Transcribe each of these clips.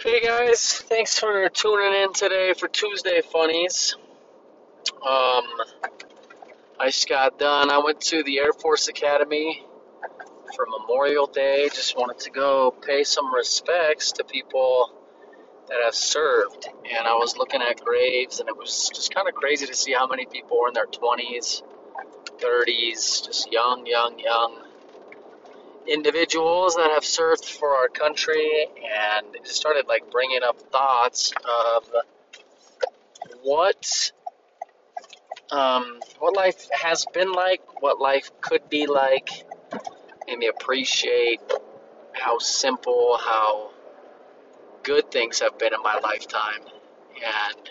Hey guys, thanks for tuning in today for Tuesday Funnies. Um, I just got done. I went to the Air Force Academy for Memorial Day. Just wanted to go pay some respects to people that have served. And I was looking at graves, and it was just kind of crazy to see how many people were in their 20s, 30s, just young, young, young individuals that have served for our country. And started like bringing up thoughts of what um, what life has been like, what life could be like, made me appreciate how simple, how good things have been in my lifetime. And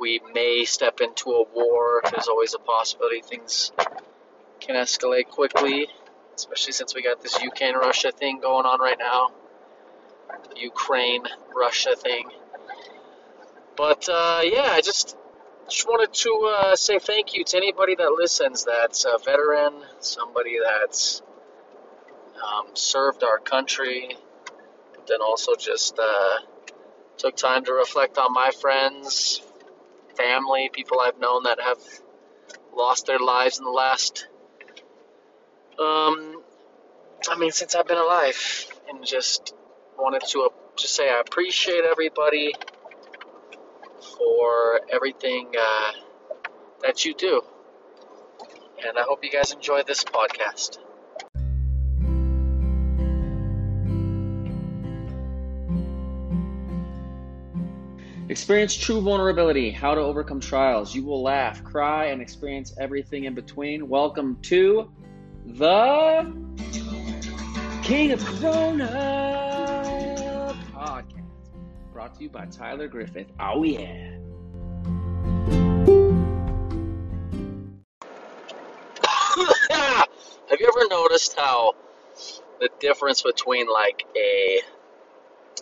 we may step into a war. There's always a possibility things can escalate quickly, especially since we got this Ukraine Russia thing going on right now. Ukraine Russia thing. But uh, yeah, I just just wanted to uh, say thank you to anybody that listens that's a veteran, somebody that's um, served our country, then also just uh, took time to reflect on my friends, family, people I've known that have lost their lives in the last, um, I mean, since I've been alive, and just wanted to uh, just say I appreciate everybody for everything uh, that you do. And I hope you guys enjoy this podcast. Experience true vulnerability, how to overcome trials. You will laugh, cry, and experience everything in between. Welcome to the King of Corona podcast, brought to you by Tyler Griffith. Oh, yeah. Have you ever noticed how the difference between like a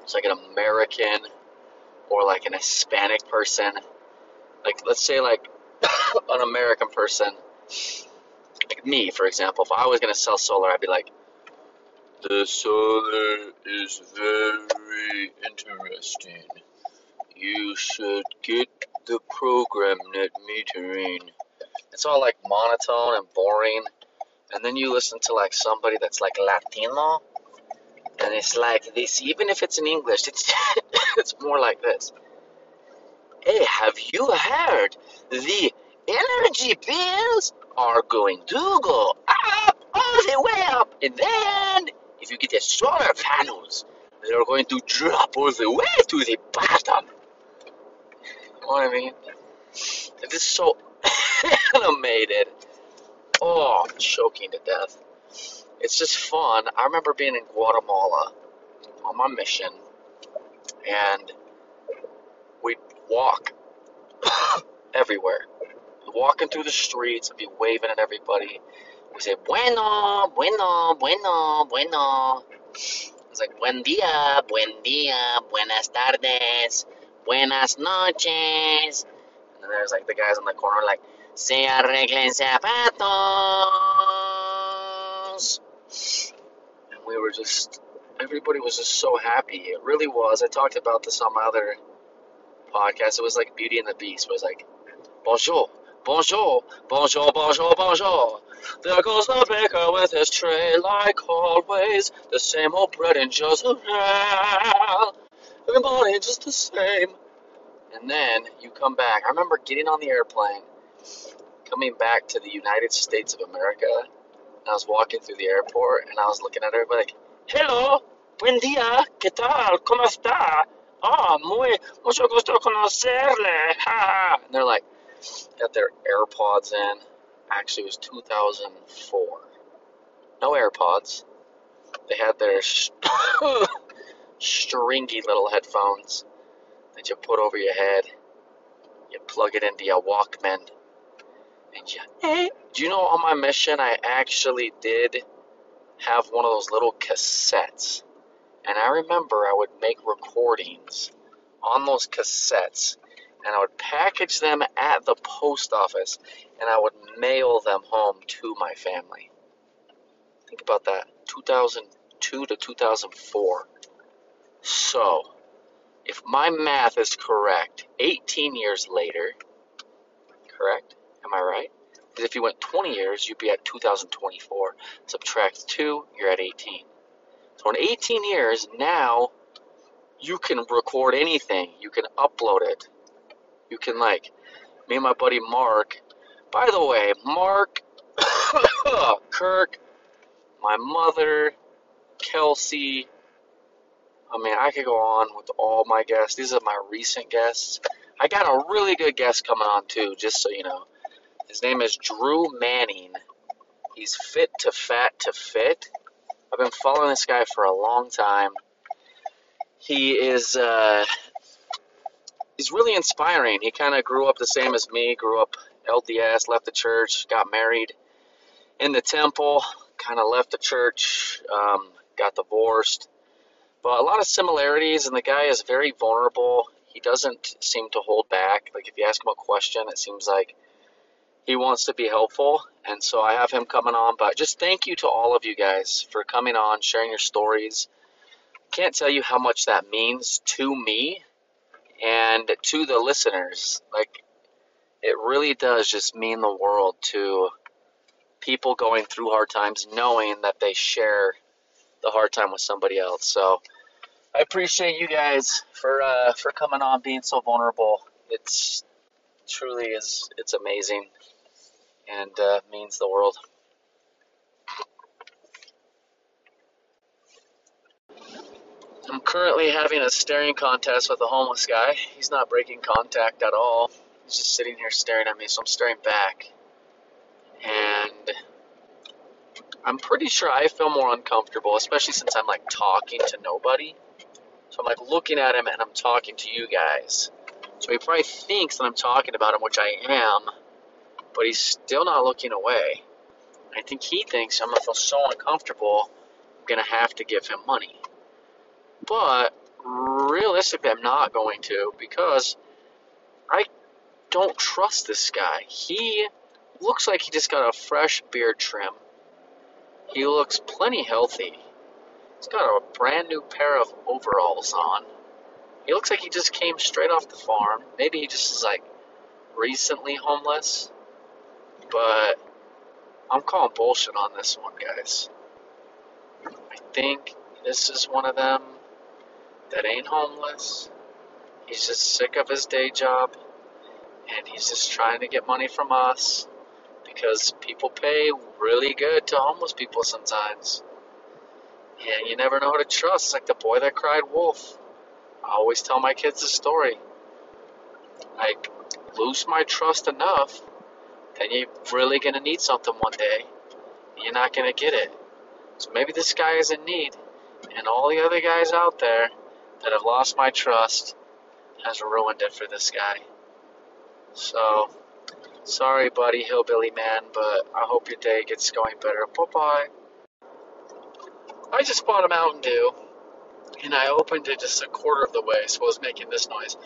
it's like an American or like an Hispanic person, like let's say like an American person, like me for example, if I was gonna sell solar, I'd be like, the solar is very interesting. You should get the program net metering. It's all like monotone and boring. And then you listen to like somebody that's like Latino, and it's like this. Even if it's in English, it's it's more like this. Hey, have you heard the energy bills are going to go up all the way up, and then if you get the solar panels, they're going to drop all the way to the bottom. You know what I mean? It is so animated. Oh, choking to death. It's just fun. I remember being in Guatemala on my mission, and we'd walk everywhere. Walking through the streets, I'd be waving at everybody. We say, bueno, bueno, bueno, bueno. It's like, buen dia, buen dia, buenas tardes, buenas noches. And then there's like the guys on the corner, like, se arreglen zapatos. And we were just, everybody was just so happy. It really was. I talked about this on my other podcast. It was like Beauty and the Beast. It was like, bonjour, bonjour, bonjour, bonjour, bonjour. There goes the baker with his tray, like always. The same old bread and Joseph. Everybody just the same. And then you come back. I remember getting on the airplane, coming back to the United States of America. And I was walking through the airport, and I was looking at everybody like, Hello, buen día, ¿qué tal? ¿Cómo está? Ah, muy, mucho gusto conocerle. And they're like, got their AirPods in. Actually, it was 2004. No AirPods. They had their stringy little headphones that you put over your head. You plug it into your Walkman. And you. Do you know on my mission, I actually did have one of those little cassettes. And I remember I would make recordings on those cassettes and I would package them at the post office and I would mail them home to my family. Think about that 2002 to 2004. So, if my math is correct, 18 years later, correct? Am I right? Because if you went 20 years, you'd be at 2024. Subtract 2, you're at 18. So in 18 years, now you can record anything. You can upload it. You can, like, me and my buddy Mark. By the way, Mark, Kirk, my mother, Kelsey. I mean, I could go on with all my guests. These are my recent guests. I got a really good guest coming on, too, just so you know. His name is Drew Manning. He's fit to fat to fit. I've been following this guy for a long time. He is uh, he's really inspiring. He kind of grew up the same as me. Grew up LDS, left the church, got married in the temple, kind of left the church, um, got divorced. But a lot of similarities, and the guy is very vulnerable. He doesn't seem to hold back. Like if you ask him a question, it seems like he wants to be helpful. And so I have him coming on. But just thank you to all of you guys for coming on, sharing your stories. Can't tell you how much that means to me and to the listeners. Like, it really does just mean the world to people going through hard times, knowing that they share the hard time with somebody else. So I appreciate you guys for uh, for coming on, being so vulnerable. It's truly is it's amazing and uh, means the world. I'm currently having a staring contest with a homeless guy. He's not breaking contact at all. He's just sitting here staring at me, so I'm staring back. And I'm pretty sure I feel more uncomfortable, especially since I'm like talking to nobody. So I'm like looking at him and I'm talking to you guys. So he probably thinks that I'm talking about him, which I am, but he's still not looking away. I think he thinks I'm gonna feel so uncomfortable, I'm gonna have to give him money. But realistically, I'm not going to because I don't trust this guy. He looks like he just got a fresh beard trim. He looks plenty healthy. He's got a brand new pair of overalls on. He looks like he just came straight off the farm. Maybe he just is like recently homeless. But I'm calling bullshit on this one, guys. I think this is one of them that ain't homeless. He's just sick of his day job and he's just trying to get money from us because people pay really good to homeless people sometimes. And you never know who to trust. Like the boy that cried wolf. I always tell my kids the story. Like, lose my trust enough, then you're really gonna need something one day. And you're not gonna get it. So maybe this guy is in need, and all the other guys out there that have lost my trust has ruined it for this guy. So, sorry, buddy, hillbilly man, but I hope your day gets going better. Bye bye. I just bought a Mountain Dew, and I opened it just a quarter of the way, so it was making this noise.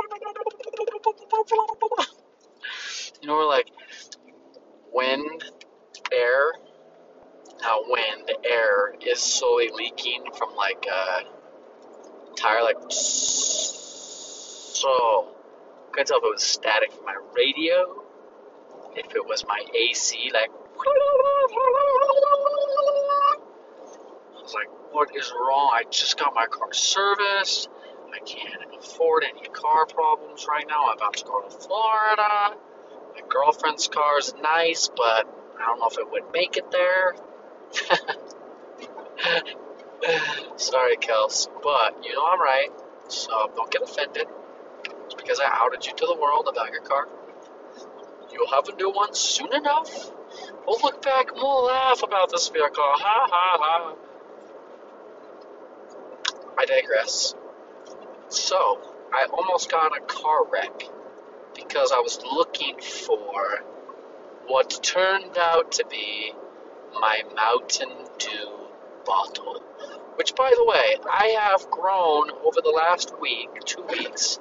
You know, we're like wind, air. Now, wind, air is slowly leaking from like a tire, like so. Couldn't tell if it was static from my radio, if it was my AC, like. I was like, what is wrong? I just got my car serviced. I can't afford any car problems right now. I'm about to go to Florida. My girlfriend's car is nice, but I don't know if it would make it there. Sorry, Kels, but you know I'm right, so don't get offended. Just because I outed you to the world about your car. You'll have a new one soon enough. We'll look back and we'll laugh about this vehicle. Ha ha ha. I digress. So, I almost got in a car wreck because I was looking for what turned out to be my Mountain Dew bottle. Which, by the way, I have grown over the last week, two weeks.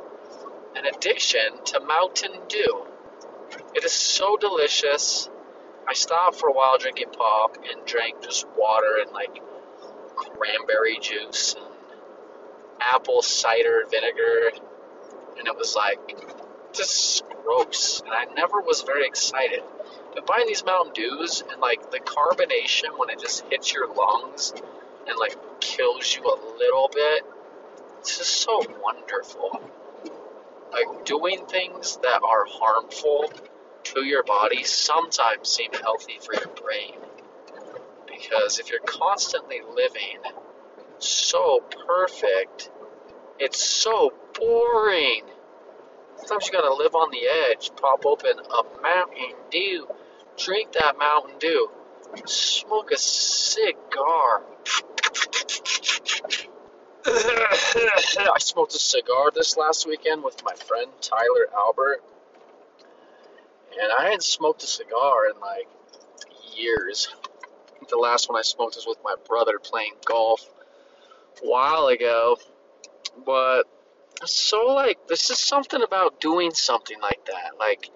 an addiction to Mountain Dew. It is so delicious. I stopped for a while drinking pop and drank just water and like cranberry juice and apple cider vinegar, and it was like just gross. And I never was very excited. But buying these Mountain Dews and like the carbonation when it just hits your lungs and like kills you a little bit, it's just so wonderful. Like doing things that are harmful to your body sometimes seem healthy for your brain. Because if you're constantly living so perfect, it's so boring. Sometimes you gotta live on the edge, pop open a Mountain Dew, drink that Mountain Dew, smoke a cigar. I smoked a cigar this last weekend with my friend Tyler Albert, and I hadn't smoked a cigar in like years. The last one I smoked was with my brother playing golf while ago, but so like this is something about doing something like that, like.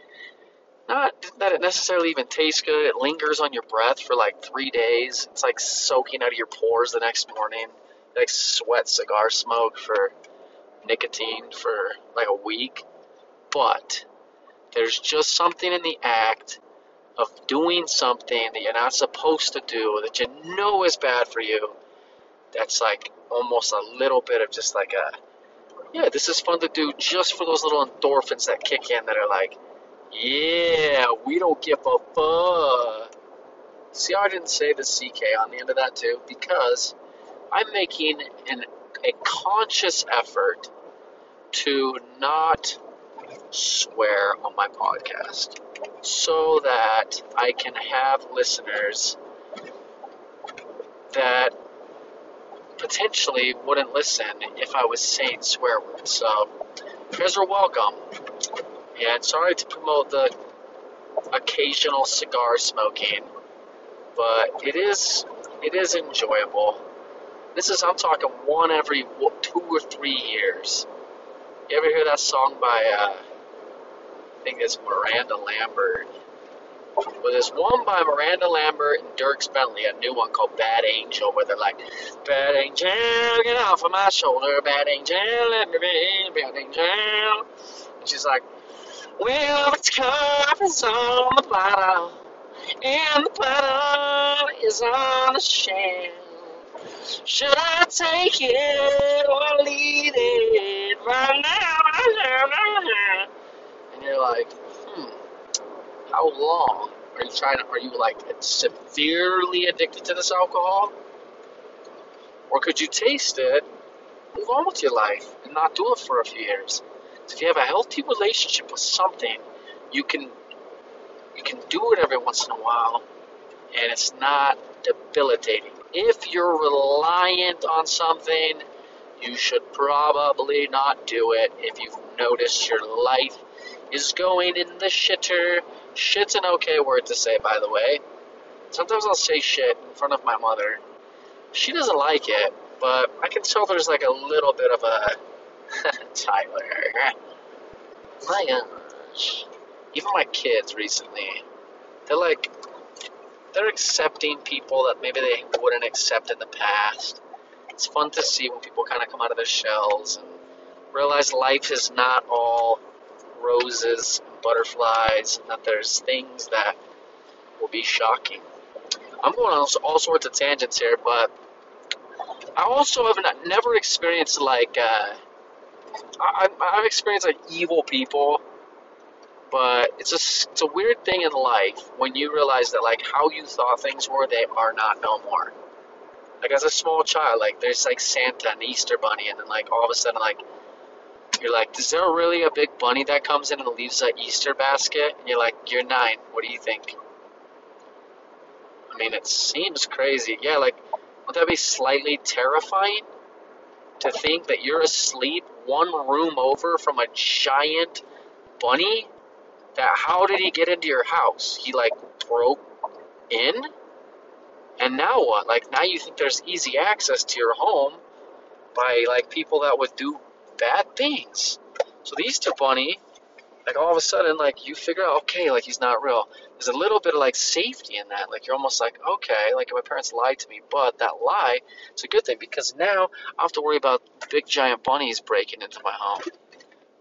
Not that it necessarily even tastes good. It lingers on your breath for like three days. It's like soaking out of your pores the next morning like sweat cigar smoke for nicotine for like a week, but there's just something in the act of doing something that you're not supposed to do that you know is bad for you. That's like almost a little bit of just like a yeah, this is fun to do just for those little endorphins that kick in that are like, yeah, we don't give a fuck. See I didn't say the CK on the end of that too? Because I'm making an, a conscious effort to not swear on my podcast so that I can have listeners that potentially wouldn't listen if I was saying swear words. So, guys are welcome. And sorry to promote the occasional cigar smoking, but it is it is enjoyable. This is, I'm talking one every two or three years. You ever hear that song by, uh, I think it's Miranda Lambert? Well, there's one by Miranda Lambert and Dierks Bentley, a new one called Bad Angel, where they're like, Bad Angel, get off of my shoulder, Bad Angel, let me be, Bad Angel. And she's like, Well, the cup is on the bottom, and the bottom is on the shelf. Should I take it or leave it right now? And you're like, how long? Are you trying to, are you like severely addicted to this alcohol? Or could you taste it, move on with your life, and not do it for a few years? So if you have a healthy relationship with something, you can you can do it every once in a while, and it's not debilitating if you're reliant on something, you should probably not do it if you've noticed your life is going in the shitter. Shit's an okay word to say, by the way. Sometimes I'll say shit in front of my mother. She doesn't like it, but I can tell there's like a little bit of a Tyler. My gosh. Even my kids recently, they're like, they're accepting people that maybe they wouldn't accept in the past. It's fun to see when people kind of come out of their shells and realize life is not all roses butterflies, and that there's things that will be shocking. I'm going on all sorts of tangents here, but I also have never experienced like uh, I, I've experienced like evil people but it's a it's a weird thing in life when you realize that like how you thought things were, they are not no more. Like as a small child, like there's like Santa and Easter Bunny, and then like all of a sudden like you're like, is there really a big bunny that comes in and leaves an Easter basket? And you're like, you're nine. What do you think? I mean, it seems crazy. Yeah, like would that be slightly terrifying to think that you're asleep one room over from a giant bunny that how did he get into your house? He like broke in? And now what? Like now you think there's easy access to your home by like people that would do bad things. So the Easter Bunny, like all of a sudden, like you figure out, okay, like he's not real. There's a little bit of like safety in that. Like you're almost like, okay, like my parents lied to me, but that lie, it's a good thing because now I have to worry about big giant bunnies breaking into my home.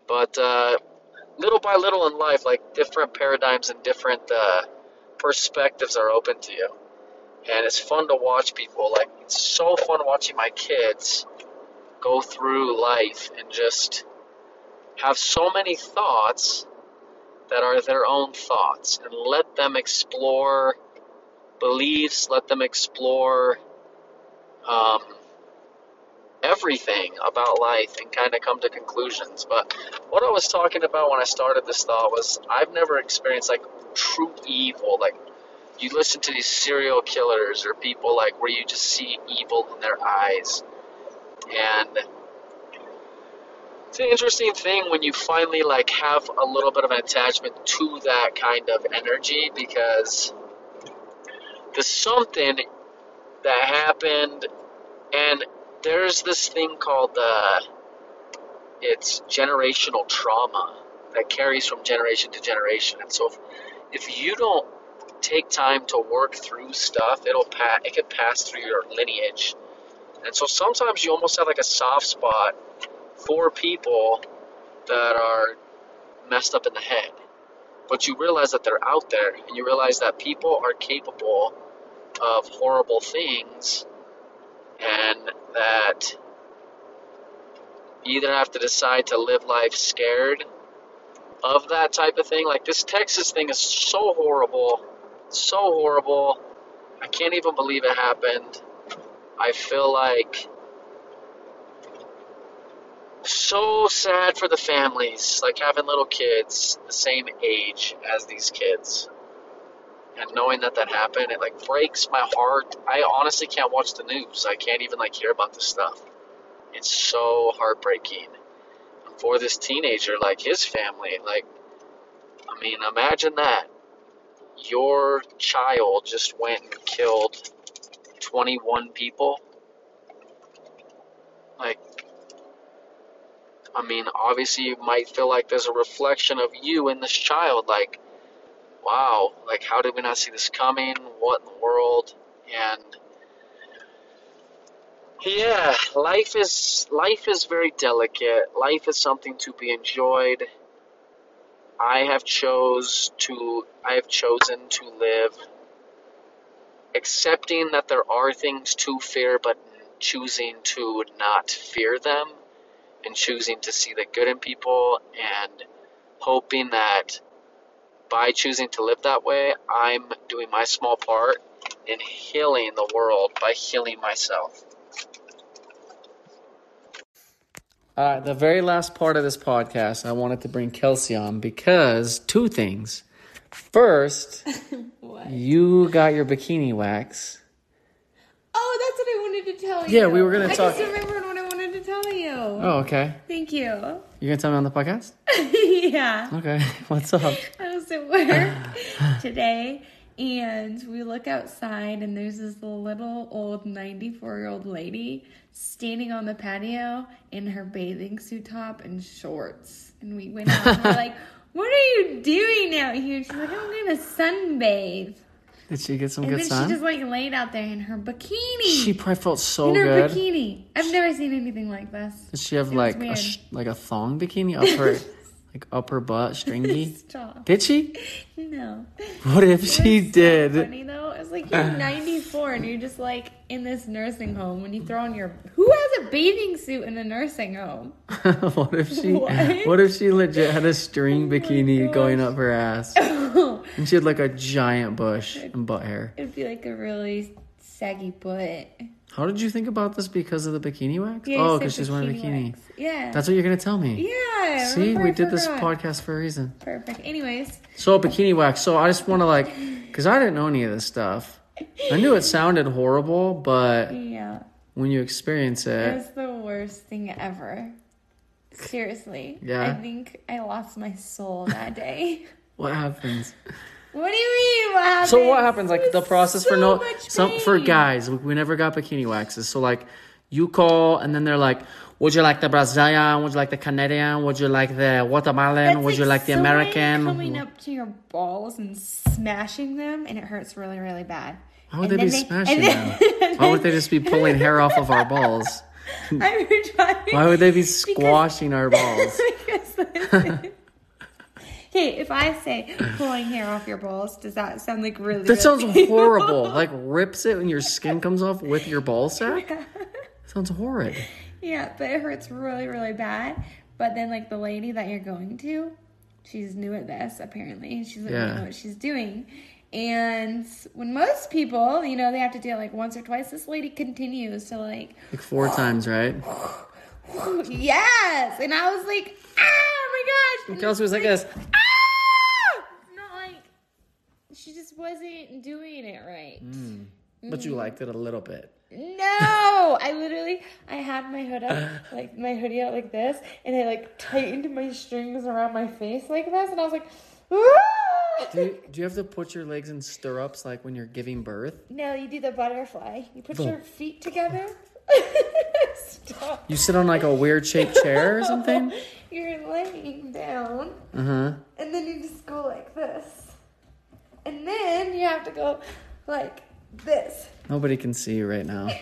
But uh, little by little in life, like different paradigms and different uh, perspectives are open to you. And it's fun to watch people. Like, it's so fun watching my kids go through life and just have so many thoughts that are their own thoughts and let them explore beliefs, let them explore um, everything about life and kind of come to conclusions. But what I was talking about when I started this thought was I've never experienced like true evil. Like you listen to these serial killers or people like where you just see evil in their eyes. And it's an interesting thing when you finally like have a little bit of an attachment to that kind of energy because there's something that happened and there's this thing called uh, it's generational trauma that carries from generation to generation. And so if, if you don't take time to work through stuff it'll pass it can pass through your lineage and so sometimes you almost have like a soft spot for people that are messed up in the head but you realize that they're out there and you realize that people are capable of horrible things and that you either have to decide to live life scared of that type of thing. Like this Texas thing is so horrible, so horrible. I can't even believe it happened. I feel like so sad for the families, like having little kids the same age as these kids. And knowing that that happened, it like breaks my heart. I honestly can't watch the news. I can't even like hear about this stuff. It's so heartbreaking. And for this teenager, like his family, like, I mean, imagine that. Your child just went and killed 21 people. Like, I mean, obviously, you might feel like there's a reflection of you in this child. Like, wow, like, how did we not see this coming? What in the world? And yeah, life is life is very delicate. Life is something to be enjoyed. I have chose to I have chosen to live accepting that there are things to fear but choosing to not fear them and choosing to see the good in people and hoping that by choosing to live that way, I'm doing my small part in healing the world by healing myself. All right, the very last part of this podcast, I wanted to bring Kelsey on because two things. First, What? you got your bikini wax. Oh, that's what I wanted to tell you. Yeah, we were gonna talk. I talk- just remembered what I wanted to tell you. Oh, okay. Thank you. You're gonna tell me on the podcast? yeah. Okay. What's up? I was at work today and we look outside and there's this little old 94 year old lady standing on the patio in her bathing suit top and shorts. And we went out and we're like, What are you doing out here? She's like, I'm gonna sunbathe. Did she get some And good then sun? she just like laid out there in her bikini. She probably felt so in her good. bikini. I've never seen anything like this. Did she have It like a sh- like a thong bikini up her like upper butt, stringy? Stop. Did she? No. What if she It's so did? funny though. It's like you're 94 and you're just like in this nursing home when you throw on your. Who has a bathing suit in a nursing home? what if she? What? What? if she legit had a string Oh bikini going up her ass, and she had like a giant bush and butt hair? It'd be like a really saggy butt. How did you think about this because of the bikini wax? Yeah, oh, because she's wearing a bikini. wax. Yeah. That's what you're gonna tell me. yeah. See, we I did this podcast for a reason. Perfect. Anyways, So bikini wax. So I just want to like, because I didn't know any of this stuff. I knew it sounded horrible, but yeah. When you experience It it, was the worst thing ever. Seriously. Yeah? I think I lost my soul that day. what happens? what do you mean? What happened? So what happens? Like the process for no some for guys. We never got bikini waxes. So like You call, and then they're like, "Would you like the Brazilian? Would you like the Canadian? Would you like the Guatemalan? That's Would you like the American?" Coming up to your balls and smashing them, and it hurts really, really bad. Why would And they be then smashing and them? Why would they just be pulling hair off of our balls? Why would they be squashing our balls? Because. Okay, if I say pulling hair off your balls, does that sound like really? That sounds really horrible. Like rips it and your skin comes off with your ball sack. Sounds horrid. Yeah, but it hurts really, really bad. But then, like the lady that you're going to, she's new at this apparently. She doesn't Yeah. know what she's doing. And when most people, you know, they have to do it like once or twice, this lady continues to like, Like four times, right? yes. And I was like, ah, oh my gosh. And Kelsey was like it's this. ah! Not like, she just wasn't doing it right. But you liked it a little bit. No, I literally I had my hood up, like my hoodie out like this, and I like tightened my strings around my face like this, and I was like, "Ah!" Do you, do you have to put your legs in stirrups like when you're giving birth? no, you do the butterfly. You put Oh. your feet together. Stop. You sit on like a weird shaped chair or something? You're laying down, Uh huh. and then you just go like this, and then you have to go like this. Nobody can see you right now.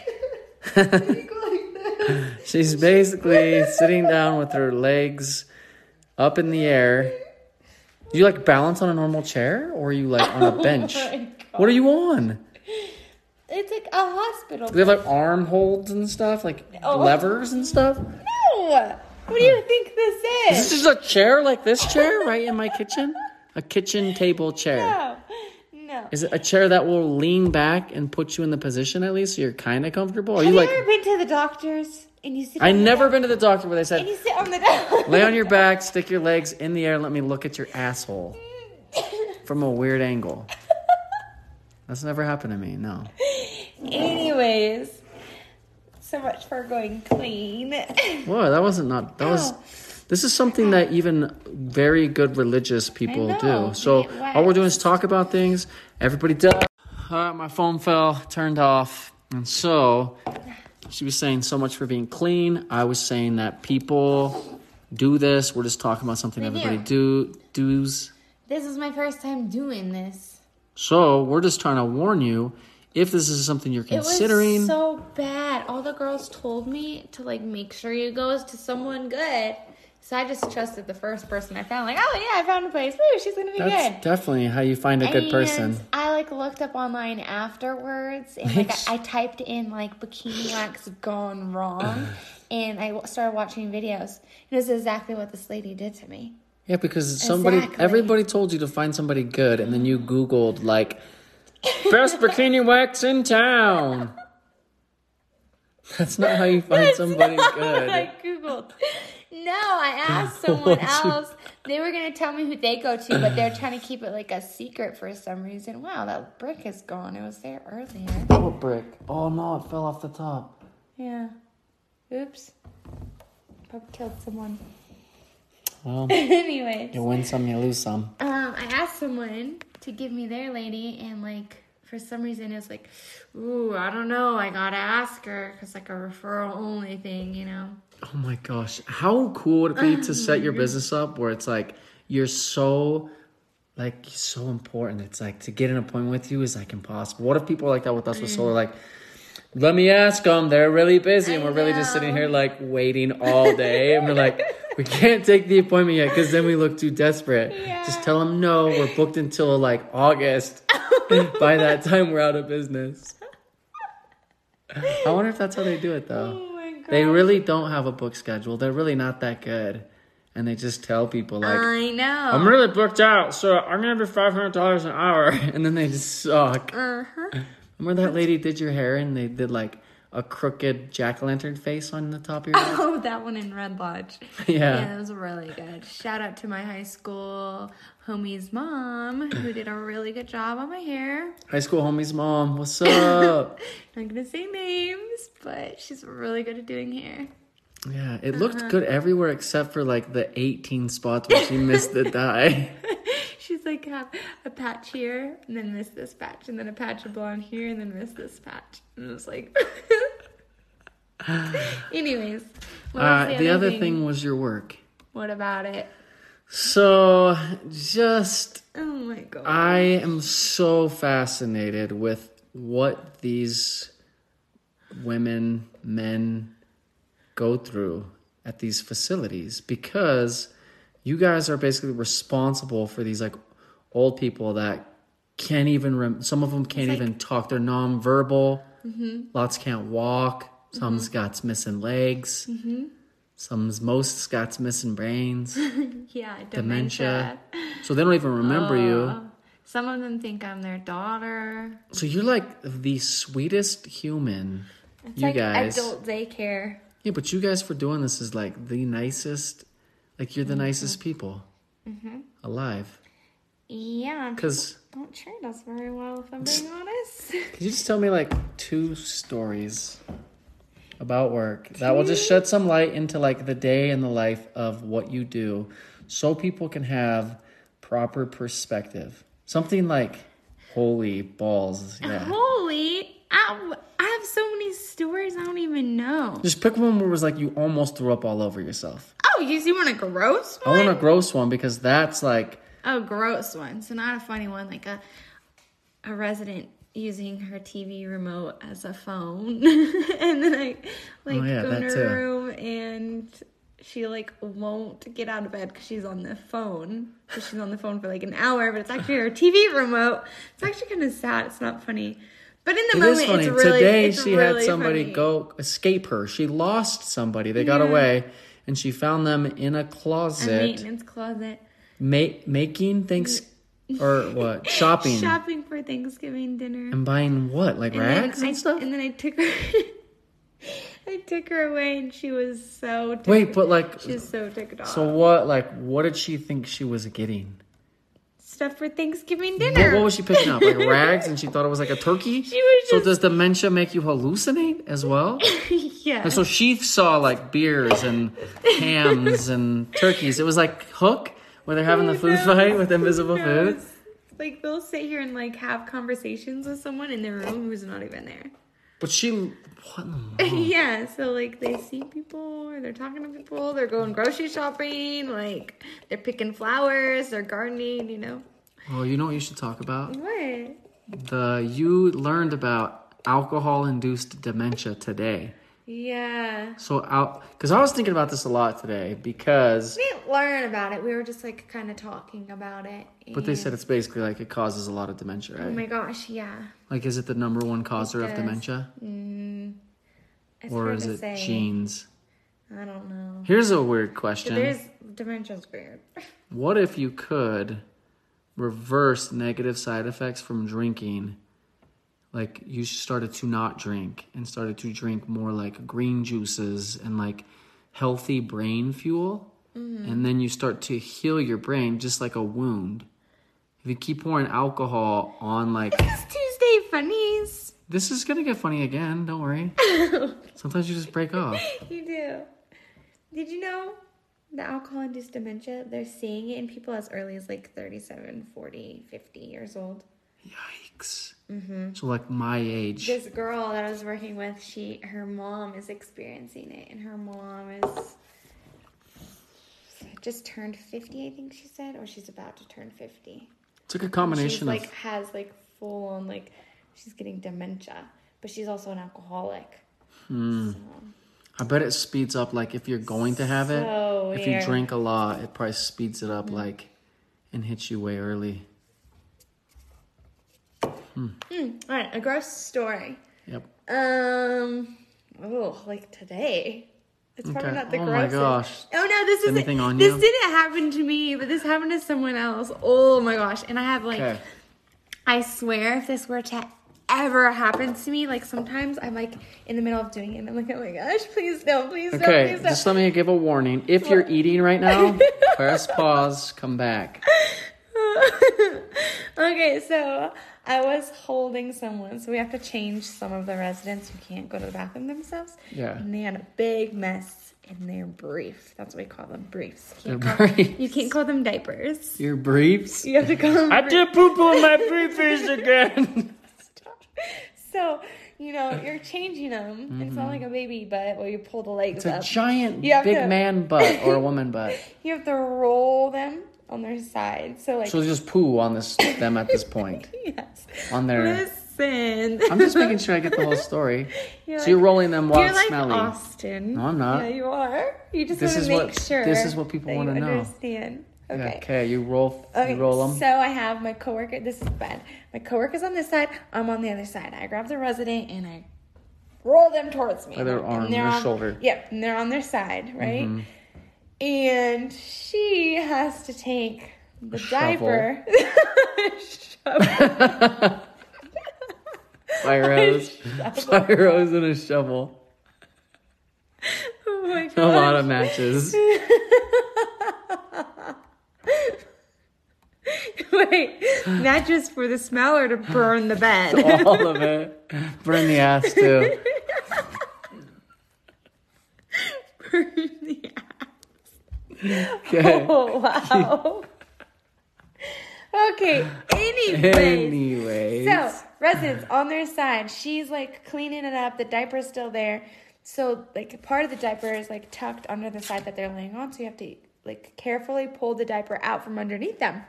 You go like this. She's basically sitting down with her legs up in the air. You like balance on a normal chair or are you like on a oh bench? Oh my God. What are you on? It's like a hospital. Do they have like arm holds and stuff? Like Oh. levers and stuff? No. What do you think this is? Is this is a chair like this chair right in my kitchen? A kitchen table chair. No, Is it a chair that will lean back and put you in the position at least so you're kind of comfortable? Are Have you you like ever been to the doctors and you sit? I never been to the doctor where they And said you sit on the lay on your back, stick your legs in the air, and let me look at your asshole from a weird angle. That's never happened to me. No. Anyways, so much for going clean. Whoa, that wasn't not. That was. This is something that even very good religious people do. So all we're doing is talk about things. Everybody does. Uh, my phone fell, turned off, and so she was saying so much for being clean. I was saying that people do this. We're just talking about something We everybody do. do does. This is my first time doing this. So we're just trying to warn you if this is something you're It considering. was so bad. All the girls told me to like make sure you go to someone good. So I just trusted the first person I found. Like, oh yeah, I found a place. Woo, she's gonna be good. That's good. definitely how you find a good And person. I like looked up online afterwards, and like I, I typed in like bikini wax gone wrong, and I started watching videos. It was exactly what this lady did to me. Yeah, because somebody, Exactly. everybody told you to find somebody good, and then you Googled like best bikini wax in town. That's not how you find That's somebody good. I googled. No, I asked someone else. They were gonna tell me who they go to, but they're trying to keep it like a secret for some reason. Wow, that brick is gone. It was there earlier. What brick? Oh no, it fell off the top. Yeah. Oops. Probably killed someone. Well, Anyways. you win some, you lose some. Um, I asked someone to give me their lady, and like for some reason it was like, ooh, I don't know. I gotta ask her because like a referral only thing, you know. Oh my gosh, how cool would it be to set your um. business up where it's like you're so like so important. It's like to get an appointment with you is like impossible. What if people are like that with us with solar? Mm. Like, let me ask them. They're really busy, and we're really just sitting here like waiting all day, and we're like, we can't take the appointment yet because then we look too desperate. Just tell them no. We're booked until like August. By that time, we're out of business. I wonder if that's how they do it though. They really don't have a book schedule. They're really not that good. And they just tell people like I know. I'm really booked out, so I'm gonna be five hundred dollars an hour and then they just suck. Uh-huh. Remember that lady did your hair and they did like a crooked jack o' lantern face on the top of your head? Oh, that one in Red Lodge. Yeah. Yeah, that was really good. Shout out to my high school homie's mom who did a really good job on my hair. High school homie's mom, what's up? Not gonna say names, but she's really good at doing hair. yeah, it looked Uh-huh. good everywhere except for like the eighteen spots where she missed the dye. She's like have a patch here and then miss this patch and then a patch of blonde here and then miss this patch. And it was like Anyways, Uh, the other thing was your work. What about it? So, just Oh my god. I am so fascinated with what these women, men go through at these facilities because you guys are basically responsible for these like old people that can't even rem- some of them can't like- even talk they're nonverbal lots can't walk some's mm-hmm. got missing legs mm-hmm. some's most got missing brains yeah, dementia. dementia. so they don't even remember oh, you Oh, Some of them think I'm their daughter. So you're like the sweetest human. It's you like guys. adult daycare. Yeah, but you guys for doing this is like the nicest. Like you're the Mm-hmm. nicest people mm-hmm. alive. Yeah, Cause don't treat us very well if I'm being honest. could you just tell me like two stories about work that will just shed some light into like the day and the life of what you do, so people can have proper perspective. Something like, holy balls, yeah. Holy, I, I have so many stories I don't even know. Just pick one where it was like you almost threw up all over yourself. Oh, you see want a gross one I want a gross one because that's like a gross one. So not a funny one, like a a resident using her TV remote as a phone, and then I oh, like Oh, yeah, go in her too. room and she like won't get out of bed because she's on the phone. So she's on the phone for like an hour, but it's actually her TV remote. It's actually kind of sad. It's not funny, but in the It moment, funny. it's really Today it's she had somebody funny. go escape her. She lost somebody. They got away and she found them in a a closet maintenance closet. ma- making things or what? Shopping. Shopping for Thanksgiving dinner. And buying what? Like And rags I, and stuff? And then I took her. I took her away, and she was so. Ticked, Wait, but like she was so ticked off. so what like what did she think she was getting? Stuff for Thanksgiving What, dinner. what was she picking up? Like rags and she thought it was like a turkey? She was so just- does dementia make you hallucinate as well? yeah. And so she saw like beers and hams and turkeys. It was like Hook, where they're having the Who food fight with invisible food. Like they'll sit here and like have conversations with someone in their room who's not even there. But she, what yeah, so like they see people, or they're talking to people, they're going grocery shopping, like they're picking flowers, they're gardening, you know. Well, you know what you should talk about? What? The you learned about alcohol-induced dementia today. Yeah. So out because I was thinking about this a lot today because, We didn't learn about it. We were just like kind of talking about it. but they said it's basically like it causes a lot of dementia, Oh my gosh, yeah. Like, is it the number one causer of dementia, Mm, or is it say. genes? I don't know. Here's a weird question. There's dementia's weird. What if you could reverse negative side effects from drinking? Like you started to not drink and started to drink more like green juices and like healthy brain fuel. Mm-hmm. And then you start to heal your brain just like a wound. If you keep pouring alcohol on like It's Tuesday funnies. this is gonna get funny again, don't worry. Sometimes you just break off. You do. Did you know the alcohol induced dementia? They're seeing it in people as early as like 37, 40, 50 years old. Yikes. So like my age. This girl that I was working with, she her mom is experiencing it, and her mom is just turned 50, I think she said, or she's about to turn 50. It's like a she's combination like has like full on like she's getting dementia, but she's also an alcoholic. Hmm. So, I bet it speeds up like if you're going to have it. So if you drink a lot, it probably speeds it up like and hits you way early. All right, a gross story. Yep. Um, oh, like today. It's probably Okay. not the gross. Oh my gosh. Oh no, this isn't. Anything on this you? didn't happen to me, but this happened to someone else. Oh my gosh! And I have like, Okay. I swear, if this were to ever happen to me, like sometimes I'm like in the middle of doing it, and I'm like, oh my gosh, please don't, please don't, Okay, please don't. just let me give a warning. If you're eating right now, press pause, come back. okay, so I was holding someone, so we have to change some of the residents who can't go to the bathroom themselves. Yeah. And they had a big mess in their brief. That's what we call them, briefs. You can't call- briefs. You can't call them diapers. Your briefs? You have to call them. I did poop poo in my briefs again. Stop. So you know, you're changing them. It's not like a baby butt where you pull the legs Mm-hmm. It's a up. giant big to- man butt or a woman butt. you have to roll them on their side. So like So just poo on this them at this point yes. on their. Listen. I'm just making sure I get the whole story. You're so like- you're rolling them while You're it's like smelly. Austin. No, I'm not. Yeah, you are. You just This want is to make what- sure. this is what people wanna know. Understand. Okay. Okay, you roll. Okay, You roll them. So I have my coworker. This is bad. My coworker's on this side. I'm on the other side. I grab the resident and I roll them towards me. By their And arm, their on- shoulder. Mm-hmm. Yep, and they're on their side, right? And she has to take the shovel. diaper. Shovel. Fire hose, and a shovel. oh my gosh. A lot of matches. Wait, not just for the smell or to burn the bed. All of it. Burn the ass too. burn the Okay. Oh wow. okay. Anyways, Anyways. so residents on their side, she's like cleaning it up. The diaper's still there. So like part of the diaper is like tucked under the side that they're laying on. So you have to like carefully pull the diaper out from underneath them.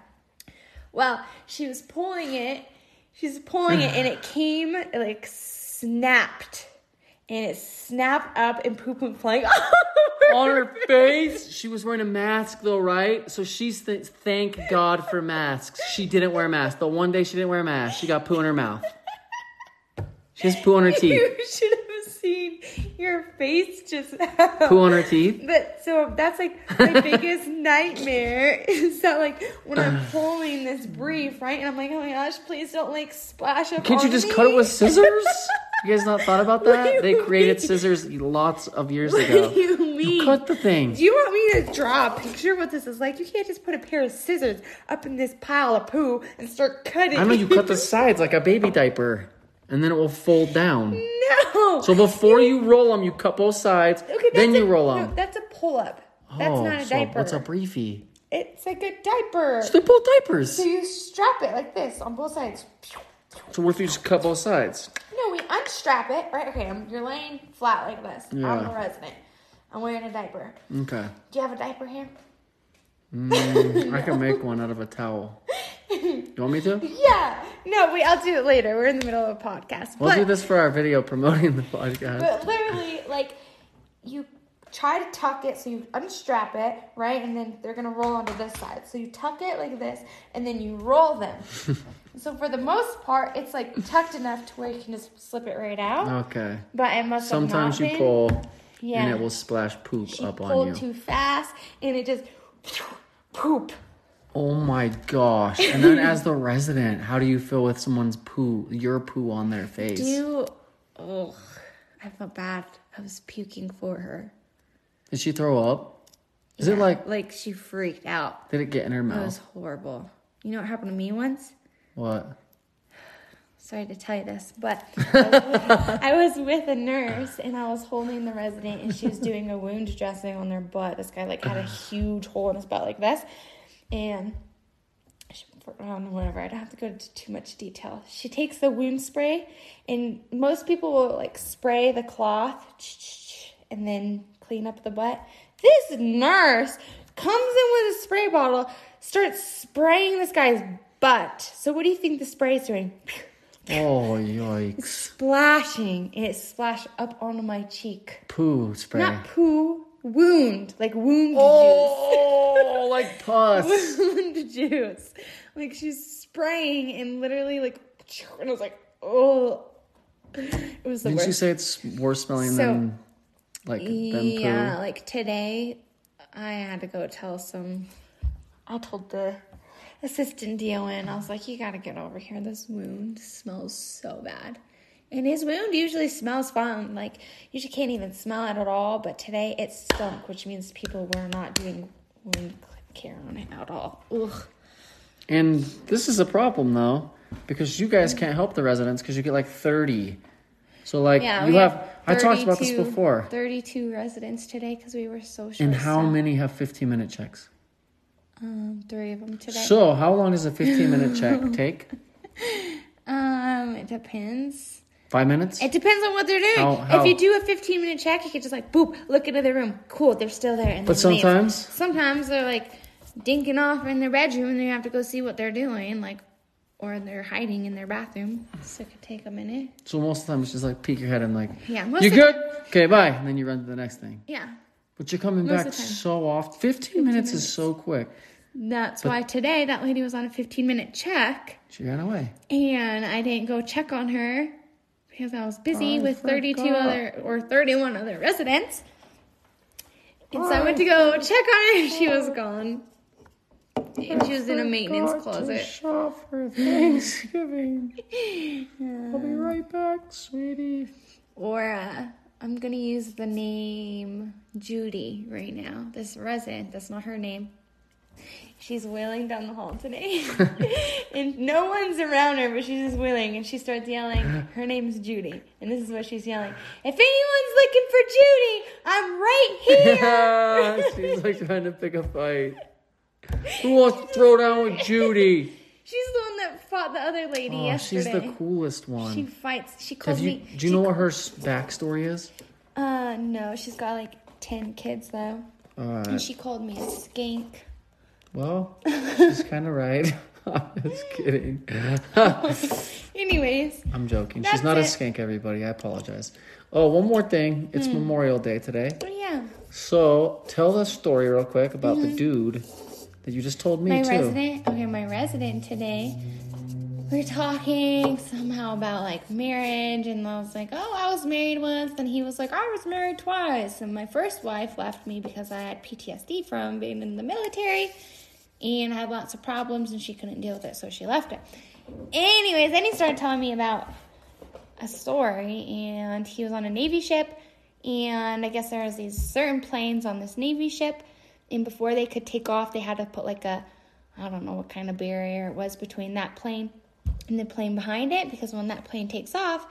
Well, she was pulling it. She's pulling it, and it came it, like snapped, and it snapped up, and poop went flying on her face. She was wearing a mask though, right? So she's th- thank God for masks. She didn't wear a mask. The one day she didn't wear a mask, she got poo in her mouth. She has poo on her teeth. You should have seen your face just Poo on her teeth. But so that's like my biggest nightmare is that like when I'm pulling this brief, right? And I'm like, oh my gosh, please don't like splash up. Can't you just me. cut it with scissors? You guys not thought about that? They created mean? scissors lots of years What ago. do you mean? Cut the thing. Do you want me to draw a picture of what this is like? You can't just put a pair of scissors up in this pile of poo and start cutting. I know you cut the sides like a baby diaper, and then it will fold down. no. So before you roll them, you cut both sides. okay, then you a- roll no, them. that's a pull up. That's oh, not a so diaper. what's a briefie? It's like a diaper. So they're both diapers. So you strap it like this on both sides. So what if you just cut both sides? No, we unstrap it, right? Okay, I'm, you're laying flat like this. Yeah. I'm the resident. I'm wearing a diaper. Okay. Do you have a diaper here? Mm, I can make one out of a towel. You want me to? Yeah. No, wait, I'll do it later. We're in the middle of a podcast. We'll but, do this for our video promoting the podcast. but literally, like, you try to tuck it, so you unstrap it, right? And then they're gonna roll onto this side. So you tuck it like this, and then you roll them. so for the most part, it's like tucked enough to where you can just slip it right out. Okay. But it must Sometimes you been. pull Yeah. and it will splash poop She up on pulled you. too fast, and it just poop. Oh my gosh. And then as the resident, how do you feel with someone's poo, your poo on their face? You, oh, I felt bad. I was puking for her. Did she throw up? Is it like, like she freaked out? did it get in her mouth? It was horrible. You know what happened to me once? What? Sorry to tell you this, but I was, with, a nurse and I was holding the resident and she was doing a wound dressing on their butt. This guy like had a huge hole in his butt like this, and um, whatever. I don't have to go into too much detail. She takes the wound spray, and most people will like spray the cloth and then clean up the butt. This nurse comes in with a spray bottle, starts spraying this guy's butt. So what do you think the spray is doing? Oh, yikes. Splashing, and it splashed up onto my cheek. Poo spray. Not poo, wound, like wound juice. Oh, like pus. wound juice. Like she's spraying and literally like, and I was like, oh. It was the Didn't you worst. say it's worse smelling So- than like than Yeah, poo? like today, I had to go tell some. I told the assistant DON, I was like, you gotta get over here. This wound smells so bad. And his wound usually smells fine. Like, usually can't even smell it at all. But today it stunk, which means people were not doing wound care on it at all. Ugh. And this is a problem though, because you guys can't help the residents because you get like 30. So like Yeah, you we have, I talked about this before. 32 residents today because we were so short. And how many have 15 minute checks? Um, three of them today. So how long does a 15 minute check take? Um, it depends. Five minutes? It depends on what they're doing. How- how- If you do a 15 minute check, you can just like boop, look into the room. Cool, they're still there. And But then leave. sometimes- sometimes they're like dinking off in their bedroom, and you have to go see what they're doing, like, or they're hiding in their bathroom. So it could take a minute. So most of the time it's just like peek your head and like, Yeah, most you good? Okay, bye. And then you run to the next thing. Yeah, But you're coming Most back of the time. so often. 15, minutes, is so quick. that's why today that lady was on a 15 minute check, She ran away. and I didn't go check on her because I was busy I with 32 other or 31 other residents. And so I went to go check on her, and she was gone. And she was in a maintenance Forgot to closet. shop for Thanksgiving. I'll be right back, sweetie. Or uh, I'm gonna use the name Judy right now. This resident, that's not her name. She's wheeling down the hall today, and no one's around her, but she's just wheeling, and she starts yelling. Her name's Judy, and this is what she's yelling: "If anyone's looking for Judy, I'm right here." She's like trying to pick a fight. Who wants to throw down with Judy? She's the one that fought the other lady Oh, yesterday. she's the coolest one. She fights. She calls you? me. Do you know what her backstory is? Uh, no, she's got like ten kids though, Uh, and she called me a skank. Well, she's kind of right. I'm just kidding. Anyways, I'm joking. she's not a it. skank, everybody. I apologize. Oh, one more thing. It's Memorial Day today. oh yeah, So tell the story real quick about the dude that you just told me my too. resident. Okay, my resident today. we are talking somehow about like marriage, and I was like, "Oh, I was married once." And he was like, "I was married twice." And my first wife left me because I had PTSD from being in the military, and had lots of problems, and she couldn't deal with it, so she left it. Anyways, then he started telling me about a story, and he was on a Navy ship, and I guess there was these certain planes on this Navy ship, and before they could take off, they had to put like a, I don't know what kind of barrier it was between that plane and the plane behind it, because when that plane takes off,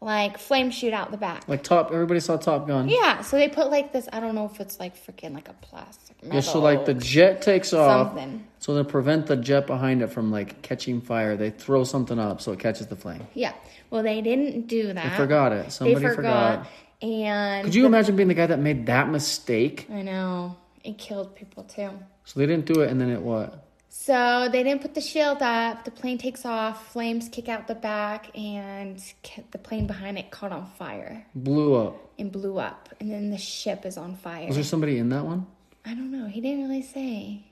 like flames shoot out the back. Like Top, everybody saw Top Gun. Yeah, so they put like this. I don't know if it's like freaking like a plastic. Yeah, so like the jet takes off. something. So to prevent the jet behind it from like catching fire, they throw something up so it catches the flame. Yeah. Well, they didn't do that. They forgot it. They Somebody forgot. forgot. And Could you imagine being the guy that made that mistake? I know it killed people too. So they didn't do it, and then it what? So they didn't put the shield up. The plane takes off. Flames kick out the back, and the plane behind it caught on fire Blew up. and blew up. And then the ship is on fire. Was there somebody in that one? I don't know. He didn't really say.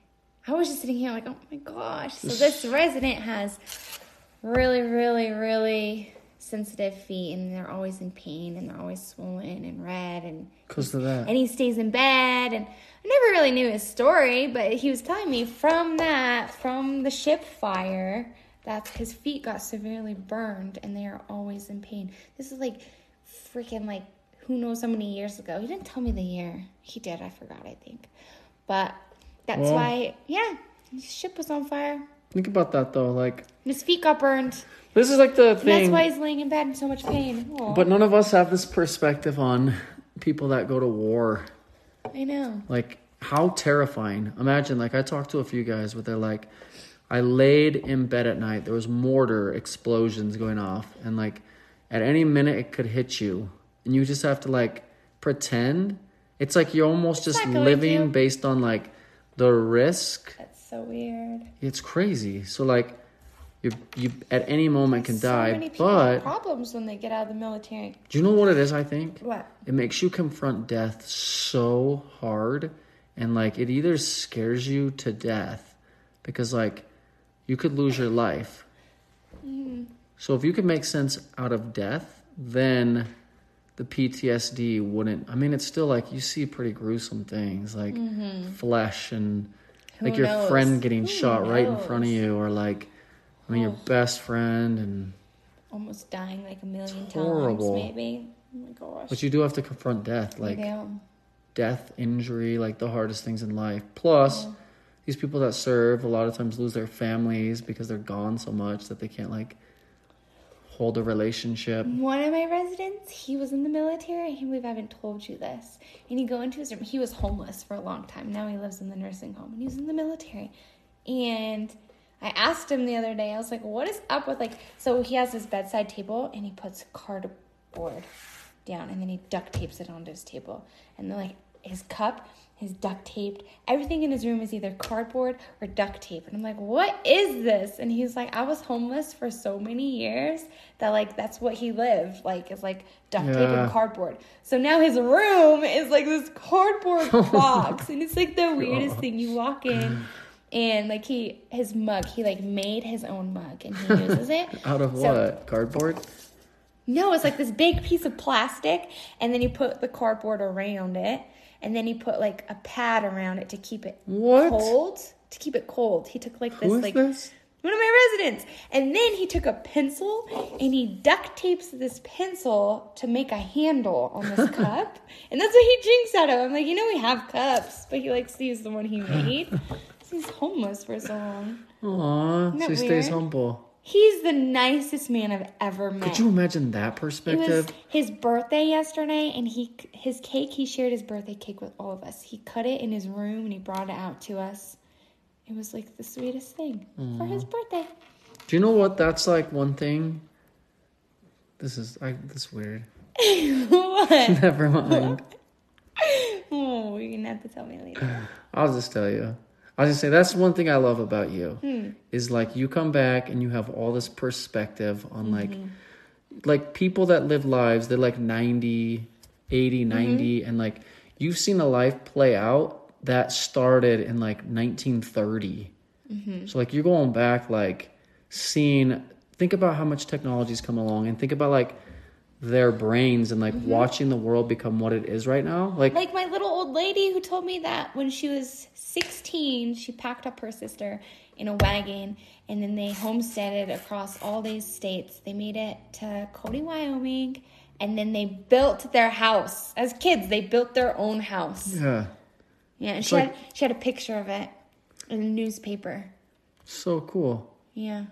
I was just sitting here like, oh my gosh. So this resident has really, really, really sensitive feet, and they're always in pain, and they're always swollen and red, and Because of that. and he stays in bed and i never really knew his story but he was telling me from that from the ship fire that his feet got severely burned and they are always in pain. This is like freaking like who knows how many years ago. He didn't tell me the year. He did. I forgot i think. But that's Well- why yeah his ship was on fire. Think about that though. Like his feet got burned. This is like the and that's why he's laying in bed in so much pain. Aw, But none of us have this perspective on people that go to war. I know Like how terrifying. Imagine like I talked to a few guys where they're like I laid in bed at night. There was mortar explosions going off and like at any minute it could hit you. And you just have to like pretend. It's like you're almost just living to. based on like the risk. that's so weird It's crazy. So like you you at any moment can so die. many people have But problems when they get out of the military do you know what it is, I think? what it makes you confront death so hard and like it either scares you to death because like you could lose your life mm-hmm. so if you could make sense out of death then the ptsd wouldn't i mean it's still like you see pretty gruesome things like mm-hmm. flesh and like your knows? friend getting Who shot right in front of you or like i mean your oh. best friend and almost dying like a million times, horrible. maybe. Oh my gosh. but you do have to confront death like yeah. death, injury, like the hardest things in life. Plus, these people that serve a lot of times lose their families because they're gone so much that they can't like hold a relationship. One of my residents, he was in the military. I can't believe I haven't told you this. And you go into his room. He was homeless for a long time. Now he lives in the nursing home, and he was in the military. And I asked him the other day. I was like, "What is up with like?" So he has his bedside table, and he puts cardboard down, and then he duct tapes it onto his table, and then like his cup his duct taped. Everything in his room is either cardboard or duct tape. And I'm like, what is this? And he's like, I was homeless for so many years that like that's what he lived. Like it's like duct tape and cardboard. So now his room is like this cardboard box. and it's like the weirdest thing. You walk in and like he his mug, he like made his own mug and he uses it. Out of So- what? Cardboard? no, it's like this big piece of plastic, and then you put the cardboard around it, and then he put like a pad around it to keep it What? cold. To keep it cold, he took like this like this? one of my residents, and then he took a pencil and he duct tapes this pencil to make a handle on this cup, and that's what he drinks out of. I'm like, you know, we have cups, but he likes to use the one he made. He's homeless for so long. Aw, so he stays weird? humble. He's the nicest man I've ever met. Could you imagine that It was perspective? his birthday yesterday, and he his cake. He shared his birthday cake with all of us. He cut it in his room, and he brought it out to us. It was like the sweetest thing for his birthday. Do you know what? That's like one thing. This is I. This is weird. what? Never mind. Oh, you're gonna have to tell me later. I'll just tell you. I'll just say that's one thing I love about you Hmm. is like you come back and you have all this perspective on Mm-hmm. like like people that live lives they're like 90 80 Mm-hmm. 90 and like you've seen a life play out that started in like 1930 Mm-hmm. so like you're going back like seeing think about how much technology's come along and think about like their brains and like watching the world become what it is right now like Mm-hmm. Like my little old lady who told me that when she was 16, she packed up her sister in a wagon and then they homesteaded across all these states. They made it to Cody, Wyoming, and then they built their house. As kids, they built their own house. yeah Yeah, and she like- had she had a picture of it in a newspaper. so cool Yeah.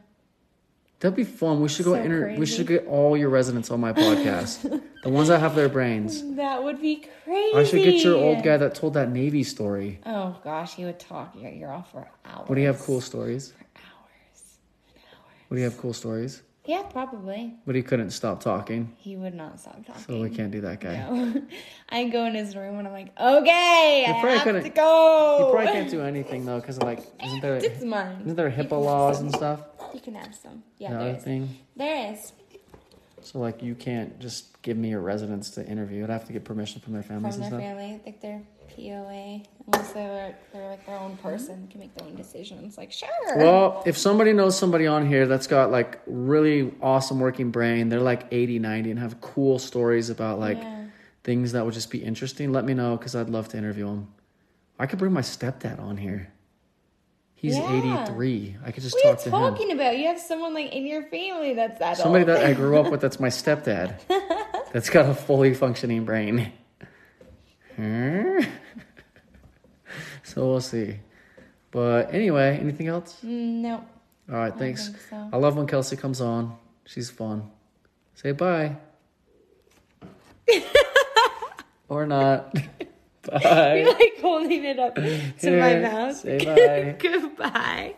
That'd be fun. We should go So inter- we should get all your residents on my podcast. the ones that have their brains. That would be crazy. I should get your old guy that told that Navy story. Oh gosh, he would talk your ear off for hours. What do you have cool stories? For hours. What do you have cool stories? Yeah, probably. But he couldn't stop talking, He would not stop talking. so we can't do that guy. No. I go in his room and I'm like, okay, I probably have couldn't- to go. He probably can't do anything though, because like isn't there It's mine. isn't there HIPAA laws and stuff? You can have some. Yeah, That there other thing. There is. So like you can't just give me your residents to interview. I'd have to get permission from their families From and their stuff. family, I think they're POA. Unless they're, they're like their own mm-hmm. person, can make their own decisions. Like, sure. Well, if somebody knows somebody on here that's got like really awesome working brain, they're like 80, 90 and have cool stories about like Yeah. things that would just be interesting, let me know because I'd love to interview them. I could bring my stepdad on here. He's Yeah. 83. I could just what talk to him. talking about? You have someone like in your family that's that Somebody old. that I grew up with that's my stepdad. that's got a fully functioning brain. Hmm? so we'll see. But anyway, anything else? No. All right, thanks. think so. I love when Kelsey comes on. She's fun. Say bye. or not. Bye. You're like holding it up to my mouth. say bye. Goodbye.